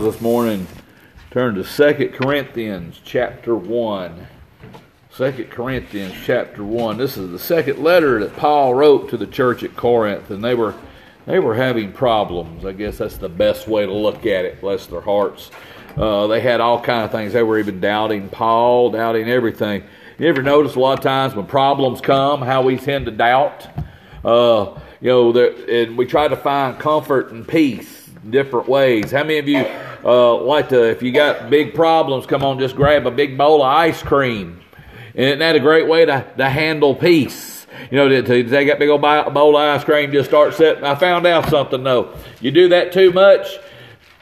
This morning. Turn to Second Corinthians chapter 1. 2 Corinthians chapter 1. This is the second letter that Paul wrote to the church at Corinth, and they were they were having problems. I guess that's the best way to look at it, bless their hearts. Uh, they had all kind of things. They were even doubting Paul, doubting everything. You ever notice a lot of times when problems come, how we tend to doubt? Uh, you know, and we try to find comfort and peace different ways. How many of you uh, like to, if you got big problems, come on, just grab a big bowl of ice cream Isn't that a great way to, to handle peace? You know, to, to take that big old bowl of ice cream, just start setting. I found out something though. You do that too much,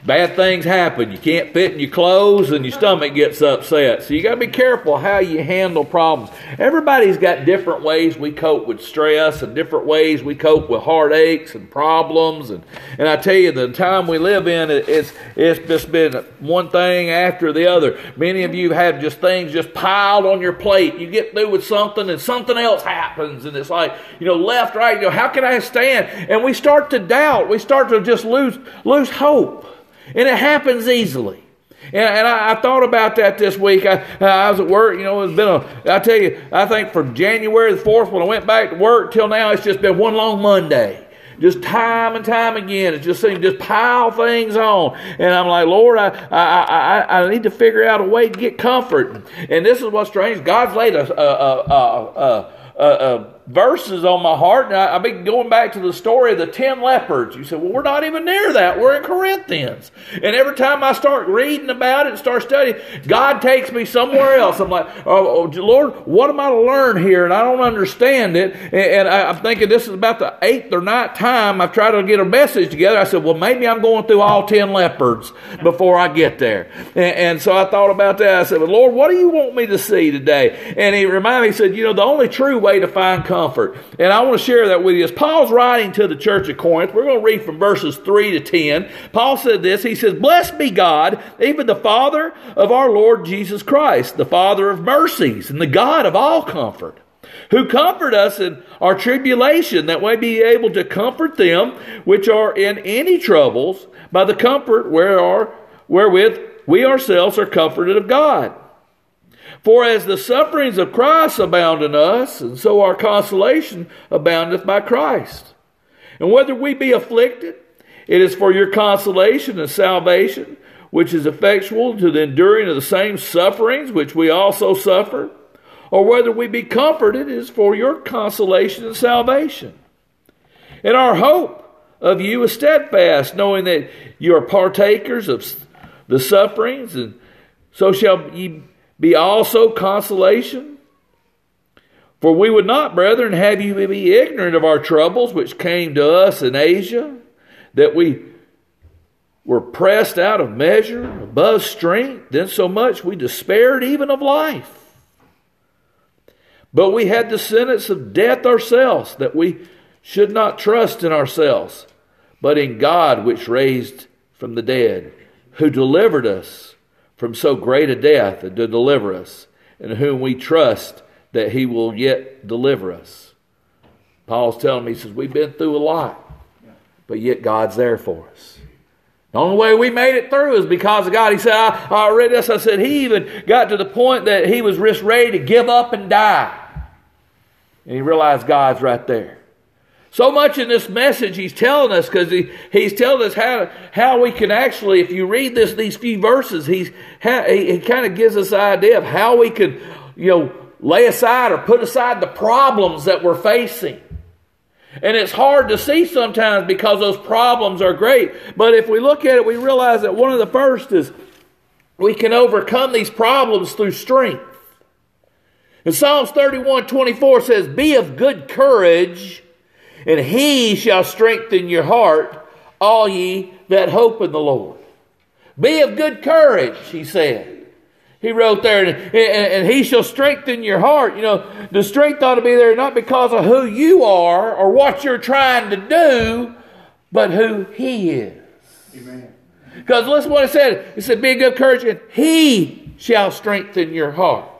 bad things happen. You can't fit in your clothes and your stomach gets upset. So you got to be careful how you handle problems. Everybody's got different ways we cope with stress and different ways we cope with heartaches and problems. And, and I tell you, the time we live in, it's, it's just been one thing after the other. Many of you have just things just piled on your plate. You get through with something and something else happens. And it's like, you know, left, right, you know, how can I stand? And we start to doubt. We start to just lose, lose hope. And it happens easily. And, and I, I, thought about that this week. I, I was at work, you know, it's been a, I tell you, I think from January the 4th when I went back to work till now, it's just been one long Monday. Just time and time again, it just seems just pile things on, and I'm like, Lord, I, I, I, I need to figure out a way to get comfort. And this is what's strange. God's laid a, a, a, a, a verses on my heart, and I, have been going back to the story of the ten lepers. You said, well, we're not even near that. We're in Corinthians. And every time I start reading about it and start studying, God takes me somewhere else. I'm like, oh, oh Lord, what am I to learn here? And I don't understand it. And, and I, I'm thinking this is about the eighth or ninth time I've tried to get a message together. I said, well, maybe I'm going through all ten lepers before I get there. And, and so I thought about that. I said, well, Lord, what do you want me to see today? And he reminded me, he said, you know, the only true way to find comfort. And I want to share that with you. As Paul's writing to the church of Corinth, we're going to read from verses 3 to 10. Paul said this He says, Blessed be God, even the Father of our Lord Jesus Christ, the Father of mercies, and the God of all comfort who comfort us in our tribulation, that we may be able to comfort them which are in any troubles by the comfort wherewith we ourselves are comforted of God. For as the sufferings of Christ abound in us, and so our consolation aboundeth by Christ. And whether we be afflicted, it is for your consolation and salvation, which is effectual to the enduring of the same sufferings which we also suffer. Or whether we be comforted, is for your consolation and salvation. And our hope of you is steadfast, knowing that you are partakers of the sufferings, and so shall ye be also consolation? For we would not, brethren, have you be ignorant of our troubles which came to us in Asia, that we were pressed out of measure, above strength, then so much we despaired even of life. But we had the sentence of death ourselves, that we should not trust in ourselves, but in God which raised from the dead, who delivered us from so great a death and to deliver us, in whom we trust that he will yet deliver us. Paul's telling me, he says, We've been through a lot, but yet God's there for us. The only way we made it through is because of God. He said, I, I read this, I said, he even got to the point that he was just ready to give up and die. And he realized God's right there. So much in this message he's telling us because he, he's telling us how, how we can actually, if you read this, these few verses, he's, he, he kind of gives us an idea of how we can, you know, lay aside or put aside the problems that we're facing. And it's hard to see sometimes because those problems are great. But if we look at it, we realize that one of the first is we can overcome these problems through strength. And Psalms 31 24 says, Be of good courage and he shall strengthen your heart, all ye that hope in the Lord. Be of good courage, he said. He wrote there, and, and, he shall strengthen your heart. You know, the strength ought to be there not because of who you are or what you're trying to do, but who he is. Amen. Because listen what it said. It said, Be of good courage, and he shall strengthen your heart.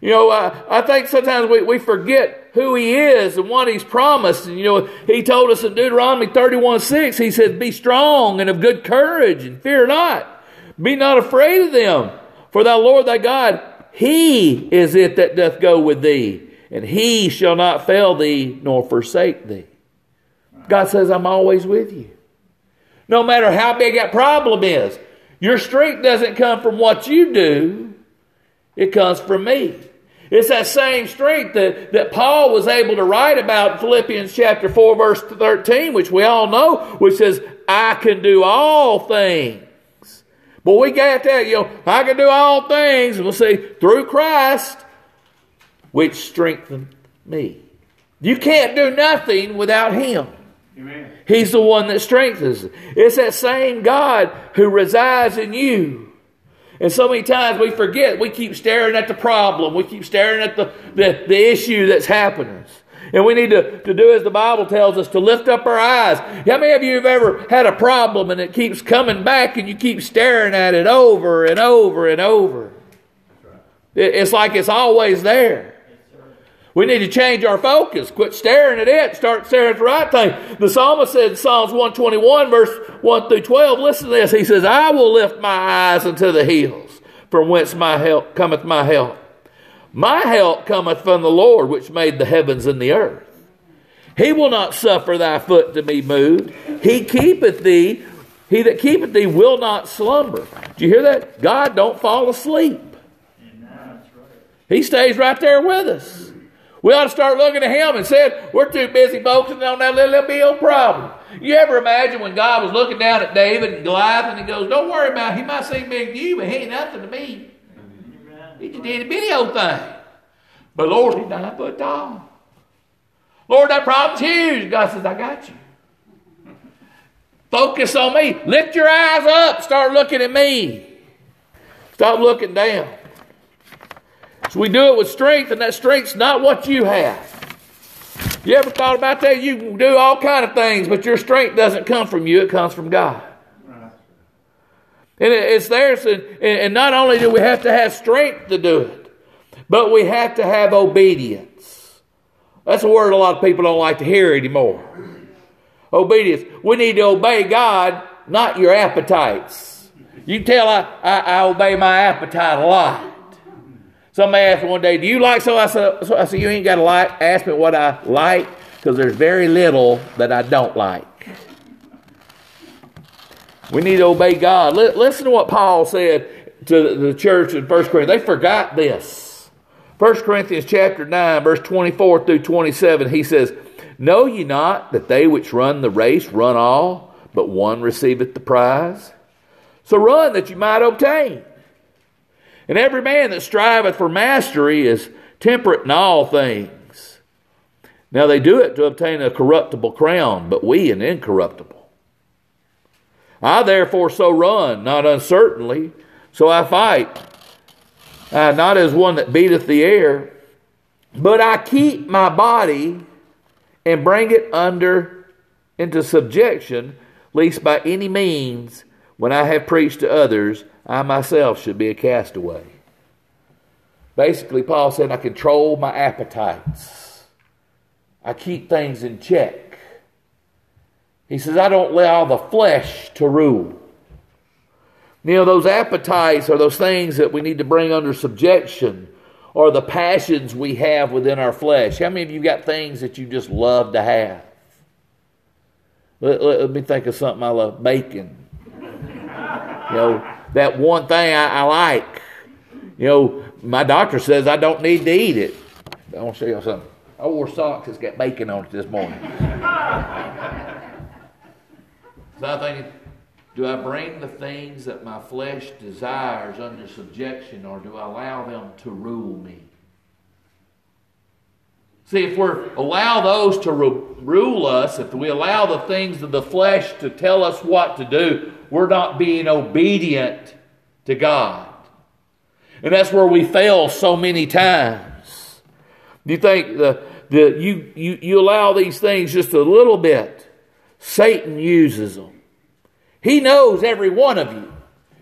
You know, I think sometimes we, we forget who He is and what He's promised. And, you know, He told us in Deuteronomy 31 6, He said, Be strong and of good courage and fear not. Be not afraid of them. For thy Lord thy God, He is it that doth go with thee, and He shall not fail thee nor forsake thee. God says, I'm always with you. No matter how big that problem is, your strength doesn't come from what you do, it comes from me. It's that same strength that, that Paul was able to write about in Philippians chapter 4, verse 13, which we all know, which says, I can do all things. But we got that, you know, I can do all things. And we'll see, through Christ, which strengtheneth me. You can't do nothing without Him. Amen. He's the one that strengthens. It's that same God who resides in you. And so many times we forget, we keep staring at the problem, we keep staring at the, the, the issue that's happening. And we need to, to do as the Bible tells us, to lift up our eyes. How many of you have ever had a problem and it keeps coming back and you keep staring at it over and over and over? It's like it's always there. We need to change our focus. Quit staring at it. Start staring at the right thing. The psalmist said in Psalms 121, verse 1 through 12, listen to this. He says, I will lift my eyes unto the hills, from whence my help cometh my help. My help cometh from the Lord, which made the heavens and the earth. He will not suffer thy foot to be moved. He keepeth thee. He that keepeth thee will not slumber. Do you hear that? God don't fall asleep. He stays right there with us. We ought to start looking at him and said, we're too busy focusing on that little, old problem. You ever imagine when God was looking down at David and Goliath and he goes, don't worry about it. He might seem big to you, but he ain't nothing to me. He just did a bitty old thing. But Lord, he's nine foot tall. Lord, that problem's huge. God says, I got you. Focus on me. Lift your eyes up. Start looking at me. Stop looking down. So we do it with strength, and that strength's not what you have. You ever thought about that? You can do all kind of things, but your strength doesn't come from you, it comes from God. And it's there, and not only do we have to have strength to do it, but we have to have obedience. That's a word a lot of people don't like to hear anymore. Obedience. We need to obey God, not your appetites. You tell I, I, I obey my appetite a lot. Somebody asked me one day, Do you like so? I said, I said You ain't got to like, ask me what I like because there's very little that I don't like. We need to obey God. Listen to what Paul said to the church in 1 Corinthians. They forgot this. 1 Corinthians chapter 9, verse 24 through 27, he says, Know ye not that they which run the race run all, but one receiveth the prize? So run that you might obtain. And every man that striveth for mastery is temperate in all things. Now they do it to obtain a corruptible crown, but we an incorruptible. I therefore so run, not uncertainly, so I fight, uh, not as one that beateth the air, but I keep my body and bring it under into subjection, lest by any means, when I have preached to others, I myself should be a castaway. Basically, Paul said, I control my appetites. I keep things in check. He says, I don't allow the flesh to rule. You know, those appetites are those things that we need to bring under subjection or the passions we have within our flesh. How many of you got things that you just love to have? Let, let, let me think of something I love bacon. You know, that one thing I, I, like. You know, my doctor says I don't need to eat it. I want to show you something. I wore socks that's got bacon on it this morning. So I'm thinking, do I bring the things that my flesh desires under subjection or do I allow them to rule me? See, if we allow those to rule us, if we allow the things of the flesh to tell us what to do, we're not being obedient to God. And that's where we fail so many times. You think the, the, you, you, you allow these things just a little bit? Satan uses them. He knows every one of you.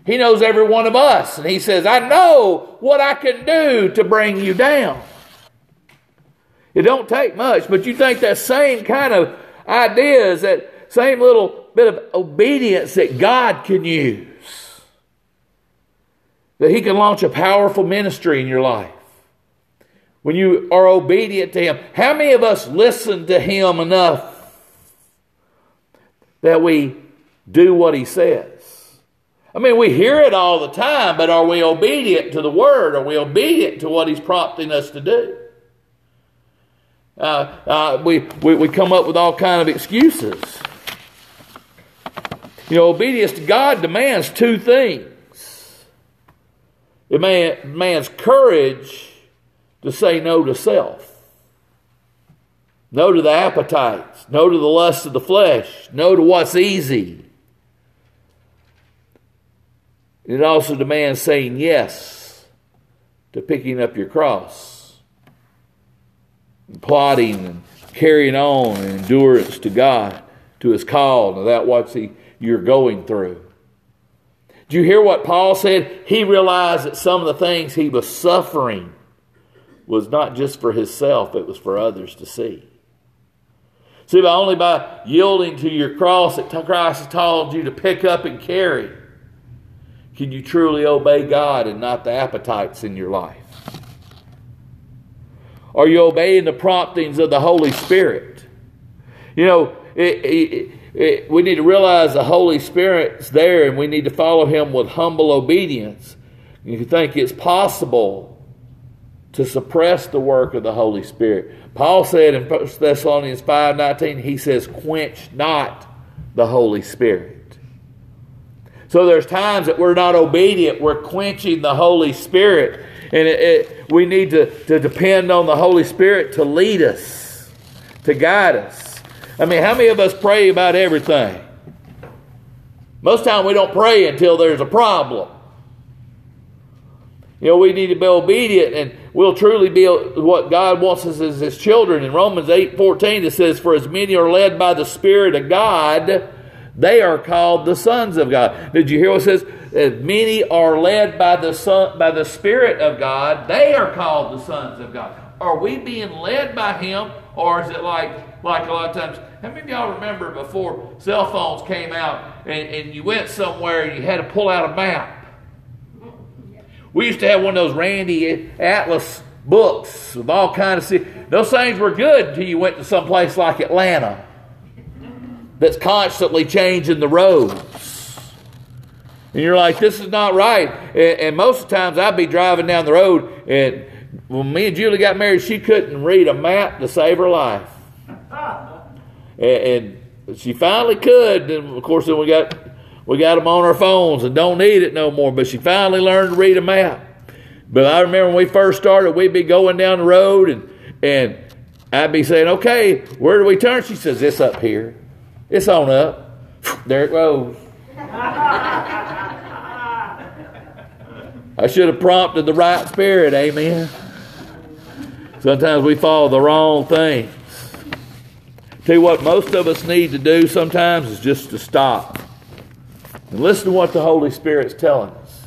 He knows every one of us. And he says, I know what I can do to bring you down. It don't take much, but you think that same kind of ideas, that same little bit of obedience that God can use. That He can launch a powerful ministry in your life. When you are obedient to Him. How many of us listen to Him enough that we do what he says. I mean, we hear it all the time, but are we obedient to the word? Are we obedient to what he's prompting us to do? Uh, uh, we, we, we come up with all kind of excuses. You know, obedience to God demands two things. It demands courage to say no to self. No to the appetites. No to the lust of the flesh. No to what's easy. It also demands saying yes to picking up your cross, and plotting and carrying on in endurance to God, to His call, and that what he, you're going through. Do you hear what Paul said? He realized that some of the things he was suffering was not just for himself, it was for others to see. See, by only by yielding to your cross that Christ has told you to pick up and carry, can you truly obey God and not the appetites in your life? Are you obeying the promptings of the Holy Spirit? You know, it, it, it, we need to realize the Holy Spirit's there and we need to follow Him with humble obedience. You think it's possible to suppress the work of the Holy Spirit. Paul said in 1 Thessalonians 5.19, he says, quench not the Holy Spirit. So there's times that we're not obedient, we're quenching the Holy Spirit. And it, it, we need to, to depend on the Holy Spirit to lead us, to guide us. I mean, how many of us pray about everything? Most time we don't pray until there's a problem. You know, we need to be obedient and we'll truly be what God wants us as His children. In Romans 8 14, it says, For as many are led by the Spirit of God, they are called the sons of God. Did you hear what it says? As many are led by the son, by the Spirit of God, they are called the sons of God. Are we being led by Him, or is it like like a lot of times? How many of y'all remember before cell phones came out and, and you went somewhere and you had to pull out a map? We used to have one of those Randy Atlas books with all kinds of. Those things were good until you went to some place like Atlanta that's constantly changing the roads. And you're like, this is not right. And, and most of the times I'd be driving down the road, and when me and Julie got married, she couldn't read a map to save her life. And, and she finally could. And of course, then we got we got them on our phones and don't need it no more. But she finally learned to read a map. But I remember when we first started, we'd be going down the road and and I'd be saying, "Okay, where do we turn?" She says, "This up here." It's on up. There it goes. I should have prompted the right spirit, amen. Sometimes we follow the wrong things. Tell you what, most of us need to do sometimes is just to stop and listen to what the Holy Spirit's telling us.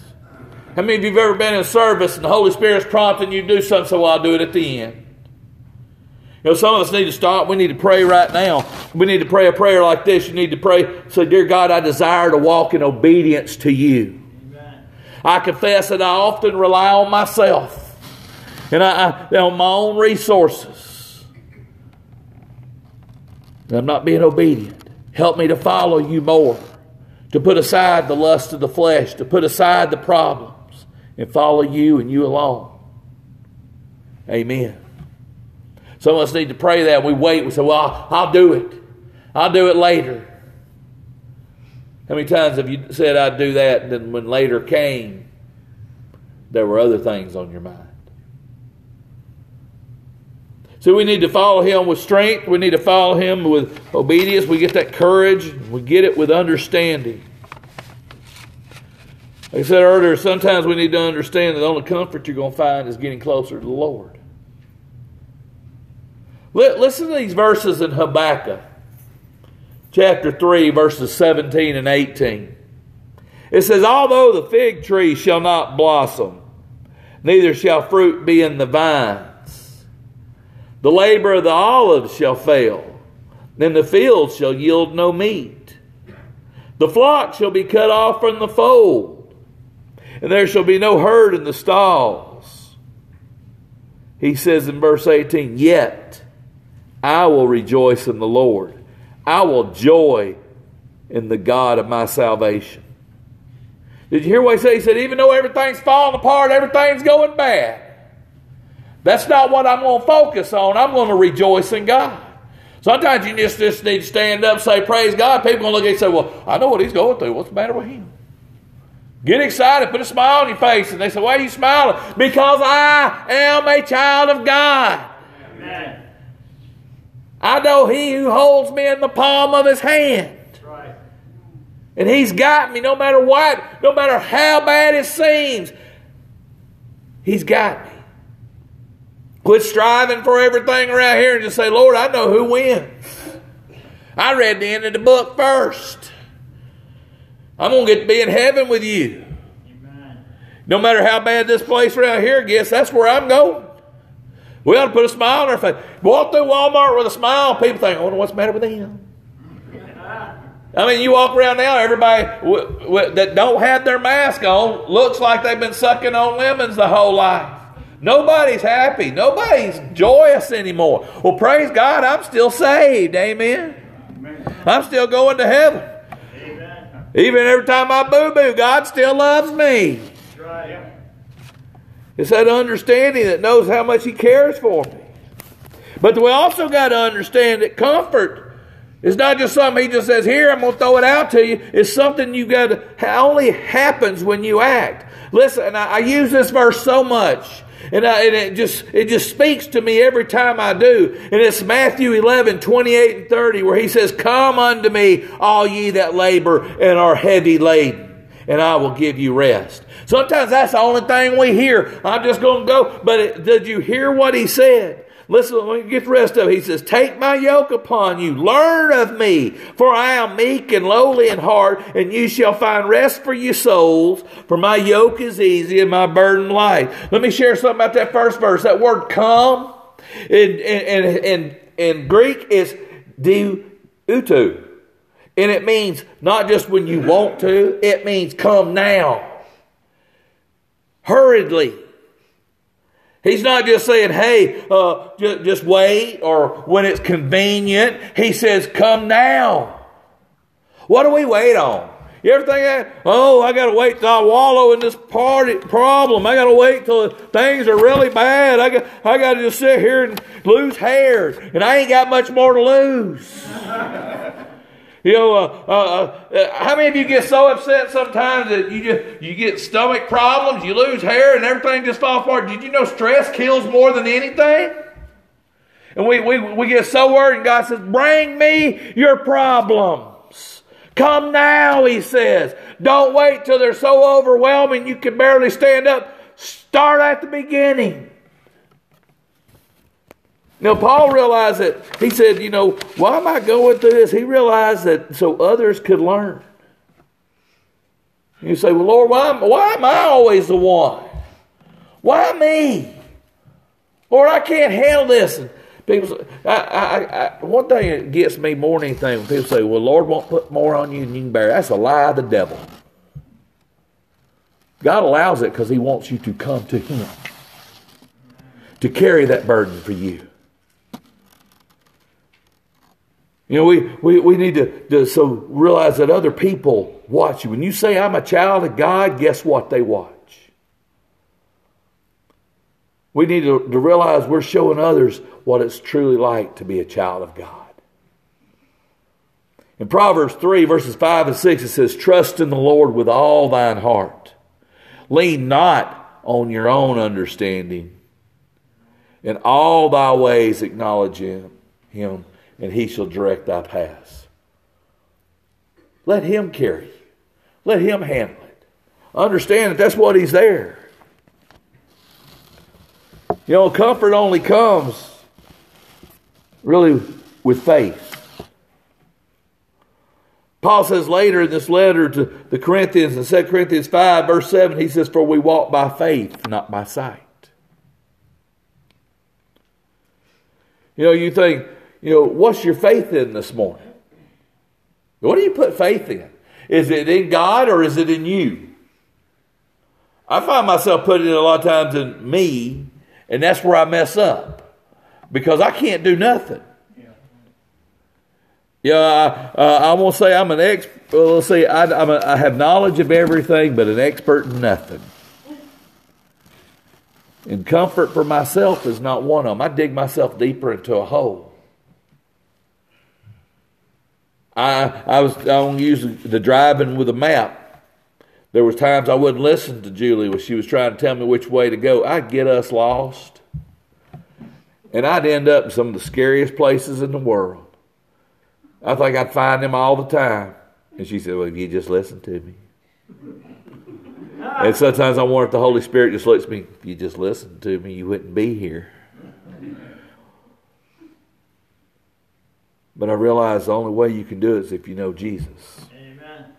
How many of you have ever been in service and the Holy Spirit's prompting you to do something, so I'll do it at the end? You know, some of us need to stop. We need to pray right now. We need to pray a prayer like this. You need to pray, say, Dear God, I desire to walk in obedience to you. Amen. I confess that I often rely on myself and I, I on my own resources. I'm not being obedient. Help me to follow you more, to put aside the lust of the flesh, to put aside the problems, and follow you and you alone. Amen. Some of us need to pray that. We wait. We say, well, I'll do it. I'll do it later. How many times have you said, I'd do that, and then when later came, there were other things on your mind? So we need to follow him with strength. We need to follow him with obedience. We get that courage. We get it with understanding. Like I said earlier, sometimes we need to understand that the only comfort you're going to find is getting closer to the Lord. Listen to these verses in Habakkuk, chapter 3, verses 17 and 18. It says, Although the fig tree shall not blossom, neither shall fruit be in the vines, the labor of the olive shall fail, and the field shall yield no meat. The flock shall be cut off from the fold, and there shall be no herd in the stalls. He says in verse 18, Yet I will rejoice in the Lord. I will joy in the God of my salvation. Did you hear what he said? He said, even though everything's falling apart, everything's going bad. That's not what I'm going to focus on. I'm going to rejoice in God. Sometimes you just, just need to stand up say, Praise God. People going to look at you and say, Well, I know what he's going through. What's the matter with him? Get excited, put a smile on your face. And they say, Why are you smiling? Because I am a child of God. Amen. I know he who holds me in the palm of his hand. Right. And he's got me no matter what, no matter how bad it seems. He's got me. Quit striving for everything around here and just say, Lord, I know who wins. I read the end of the book first. I'm going to get to be in heaven with you. No matter how bad this place around here gets, that's where I'm going. We ought to put a smile on our face. Walk through Walmart with a smile, people think, wonder what's the matter with him. I mean, you walk around now, everybody w- w- that don't have their mask on looks like they've been sucking on lemons the whole life. Nobody's happy. Nobody's joyous anymore. Well, praise God, I'm still saved. Amen. Amen. I'm still going to heaven. Amen. Even every time I boo boo, God still loves me. Right. It's that understanding that knows how much He cares for me. But we also got to understand that comfort is not just something He just says, Here, I'm going to throw it out to you. It's something you got to, only happens when you act. Listen, I, I use this verse so much. And, I, and, it just it just speaks to me every time I do. And it's Matthew 11, 28 and 30, where he says, Come unto me, all ye that labor and are heavy laden, and I will give you rest. Sometimes that's the only thing we hear. I'm just going to go. But it, did you hear what he said? Listen, let me get the rest of it. He says, Take my yoke upon you, learn of me, for I am meek and lowly in heart, and you shall find rest for your souls, for my yoke is easy and my burden light. Let me share something about that first verse. That word come in, in, in, in Greek is do utu. And it means not just when you want to, it means come now. Hurriedly. He's not just saying, hey, uh, just, just wait or when it's convenient. He says, come now. What do we wait on? You ever think that? Oh, I got to wait till I wallow in this party problem. I got to wait till things are really bad. I got, I got to just sit here and lose hair, and I ain't got much more to lose. You know, uh, uh, uh, how many of you get so upset sometimes that you just you get stomach problems, you lose hair, and everything just falls apart? Did you know stress kills more than anything? And we, we, we get so worried, and God says, Bring me your problems. Come now, He says. Don't wait till they're so overwhelming you can barely stand up. Start at the beginning. Now, Paul realized that, he said, you know, why am I going through this? He realized that so others could learn. You say, well, Lord, why, why am I always the one? Why me? Lord, I can't handle this. And people say, I, I, I, one thing that gets me more than anything when people say, well, Lord won't put more on you than you can bear. That's a lie of the devil. God allows it because he wants you to come to him, to carry that burden for you. You know, we, we, we need to, to so realize that other people watch you. When you say, I'm a child of God, guess what? They watch. We need to, to realize we're showing others what it's truly like to be a child of God. In Proverbs 3, verses 5 and 6, it says, Trust in the Lord with all thine heart. Lean not on your own understanding. In all thy ways acknowledge him, him and he shall direct thy paths. Let him carry you. Let him handle it. Understand that that's what he's there. You know, comfort only comes really with faith. Paul says later in this letter to the Corinthians, in 2 Corinthians 5, verse 7, he says, For we walk by faith, not by sight. You know, you think, you know, what's your faith in this morning? What do you put faith in? Is it in God or is it in you? I find myself putting it a lot of times in me, and that's where I mess up because I can't do nothing. Yeah, I, uh, I won't say I'm an expert. Well, let's see, I, I'm a, I have knowledge of everything, but an expert in nothing. And comfort for myself is not one of them. I dig myself deeper into a hole. I, I was don't use the driving with a map. There was times I wouldn't listen to Julie when she was trying to tell me which way to go. I'd get us lost. And I'd end up in some of the scariest places in the world. I think I'd find them all the time. And she said, Well, if you just listen to me. And sometimes I wonder if the Holy Spirit just looks at me, if you just listened to me, you wouldn't be here. But I realize the only way you can do it is if you know Jesus. Amen.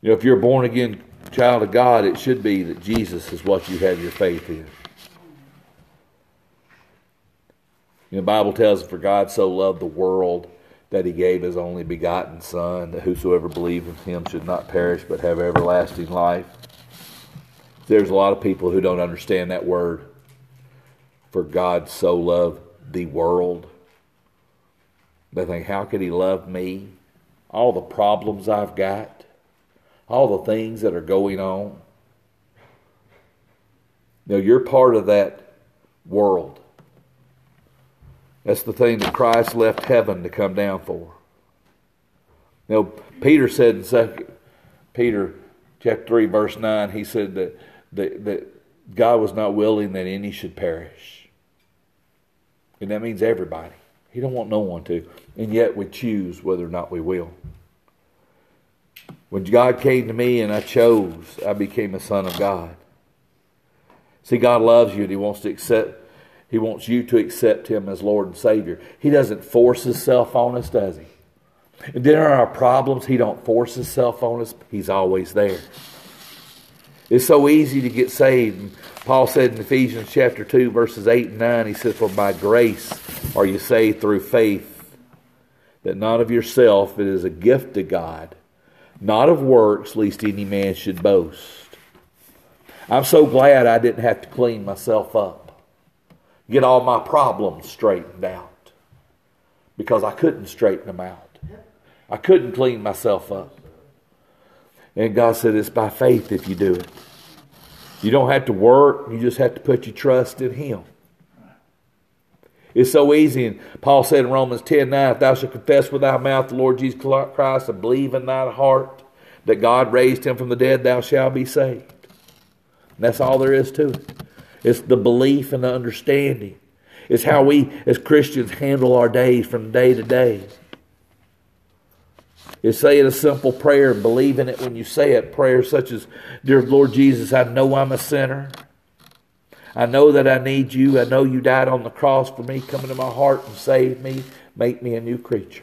You know, if you're a born again child of God, it should be that Jesus is what you have your faith in. You know, the Bible tells us, For God so loved the world that he gave his only begotten Son, that whosoever believes in him should not perish but have everlasting life. There's a lot of people who don't understand that word. For God so loved the world. They think, how could he love me? All the problems I've got, all the things that are going on. Now, you're part of that world. That's the thing that Christ left heaven to come down for. Now, Peter said in second Peter chapter three, verse nine, he said that, that, that God was not willing that any should perish. And that means everybody. He don't want no one to. And yet we choose whether or not we will. When God came to me and I chose, I became a son of God. See, God loves you and He wants to accept he wants you to accept Him as Lord and Savior. He doesn't force Himself on us, does He? And then our problems, He don't force Himself on us. He's always there. It's so easy to get saved. Paul said in Ephesians chapter 2, verses 8 and 9, he says, For by grace are you saved through faith, that not of yourself, it is a gift to God, not of works, lest any man should boast. I'm so glad I didn't have to clean myself up get all my problems straightened out because I couldn't straighten them out. I couldn't clean myself up. And God said, It's by faith if you do it. You don't have to work, you just have to put your trust in Him. It's so easy. And Paul said in Romans 10 9, If thou shalt confess with thy mouth the Lord Jesus Christ and believe in thy heart that God raised him from the dead, thou shalt be saved. And that's all there is to it. It's the belief and the understanding. It's how we as Christians handle our days from day to day. It's saying a simple prayer and believing it when you say it. Prayer such as, Dear Lord Jesus, I know I'm a sinner. I know that I need you. I know you died on the cross for me. Come into my heart and save me. Make me a new creature.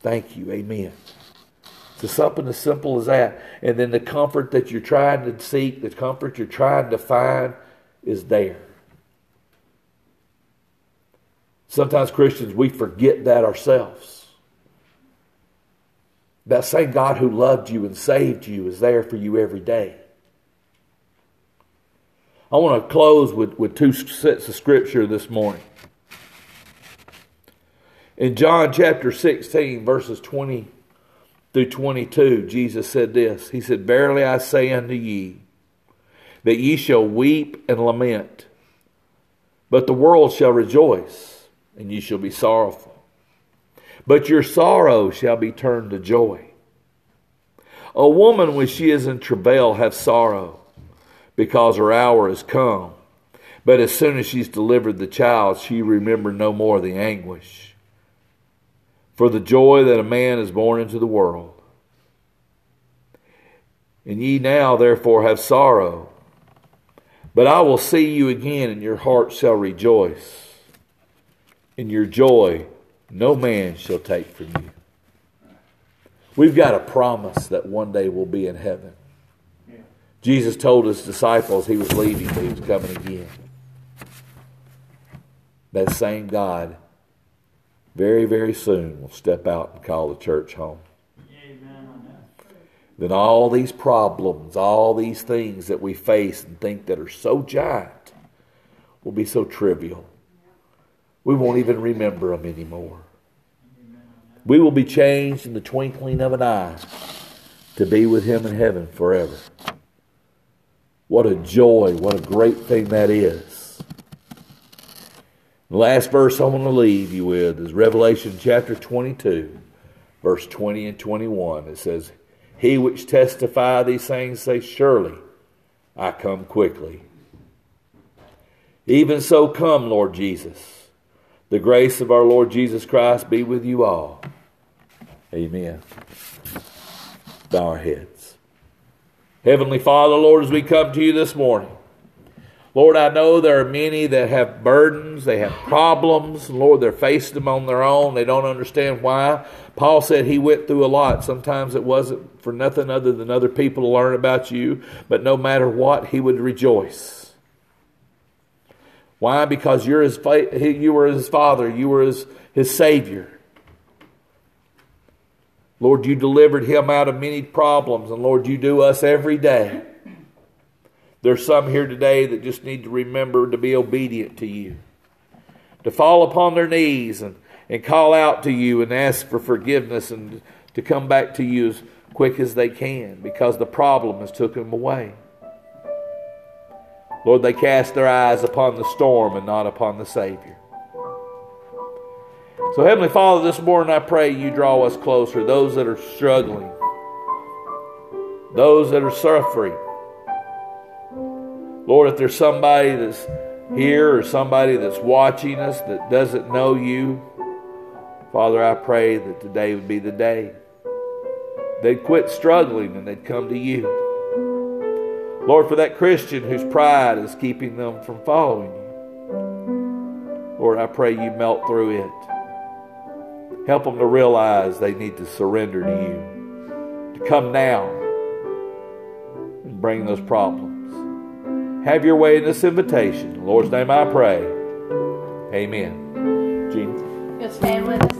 Thank you. Amen. To something as simple as that. And then the comfort that you're trying to seek, the comfort you're trying to find is there. Sometimes Christians, we forget that ourselves. That same God who loved you and saved you is there for you every day. I want to close with, with two sets of scripture this morning. In John chapter 16, verses 20 through 22, Jesus said this He said, Verily I say unto ye, that ye shall weep and lament, but the world shall rejoice, and you shall be sorrowful. But your sorrow shall be turned to joy. A woman, when she is in travail, hath sorrow, because her hour is come. But as soon as she's delivered the child, she remember no more the anguish for the joy that a man is born into the world. And ye now therefore have sorrow, but I will see you again, and your heart shall rejoice. In your joy no man shall take from you. We've got a promise that one day we'll be in heaven. Jesus told his disciples he was leaving, but he was coming again. That same God very, very soon will step out and call the church home. Then all these problems, all these things that we face and think that are so giant will be so trivial. We won't even remember them anymore. We will be changed in the twinkling of an eye to be with Him in heaven forever. What a joy, what a great thing that is. The last verse I want to leave you with is Revelation chapter 22, verse 20 and 21. It says, He which testify these things say, Surely I come quickly. Even so, come, Lord Jesus. The grace of our Lord Jesus Christ be with you all. Amen. Bow our heads. Heavenly Father, Lord, as we come to you this morning, Lord, I know there are many that have burdens, they have problems. Lord, they're facing them on their own. They don't understand why. Paul said he went through a lot. Sometimes it wasn't for nothing other than other people to learn about you, but no matter what, he would rejoice. Why? Because you're his, you were his father, you were his, his savior. Lord, you delivered him out of many problems, and Lord, you do us every day. There's some here today that just need to remember to be obedient to you, to fall upon their knees and, and call out to you and ask for forgiveness and to come back to you as quick as they can because the problem has taken them away. Lord, they cast their eyes upon the storm and not upon the Savior. So, Heavenly Father, this morning I pray you draw us closer, those that are struggling, those that are suffering. Lord, if there's somebody that's here or somebody that's watching us that doesn't know you, Father, I pray that today would be the day. They'd quit struggling and they'd come to you. Lord, for that Christian whose pride is keeping them from following you, Lord, I pray you melt through it. Help them to realize they need to surrender to you, to come now and bring those problems. Have your way in this invitation. In Lord's name I pray. Amen. Jean. You'll stand with us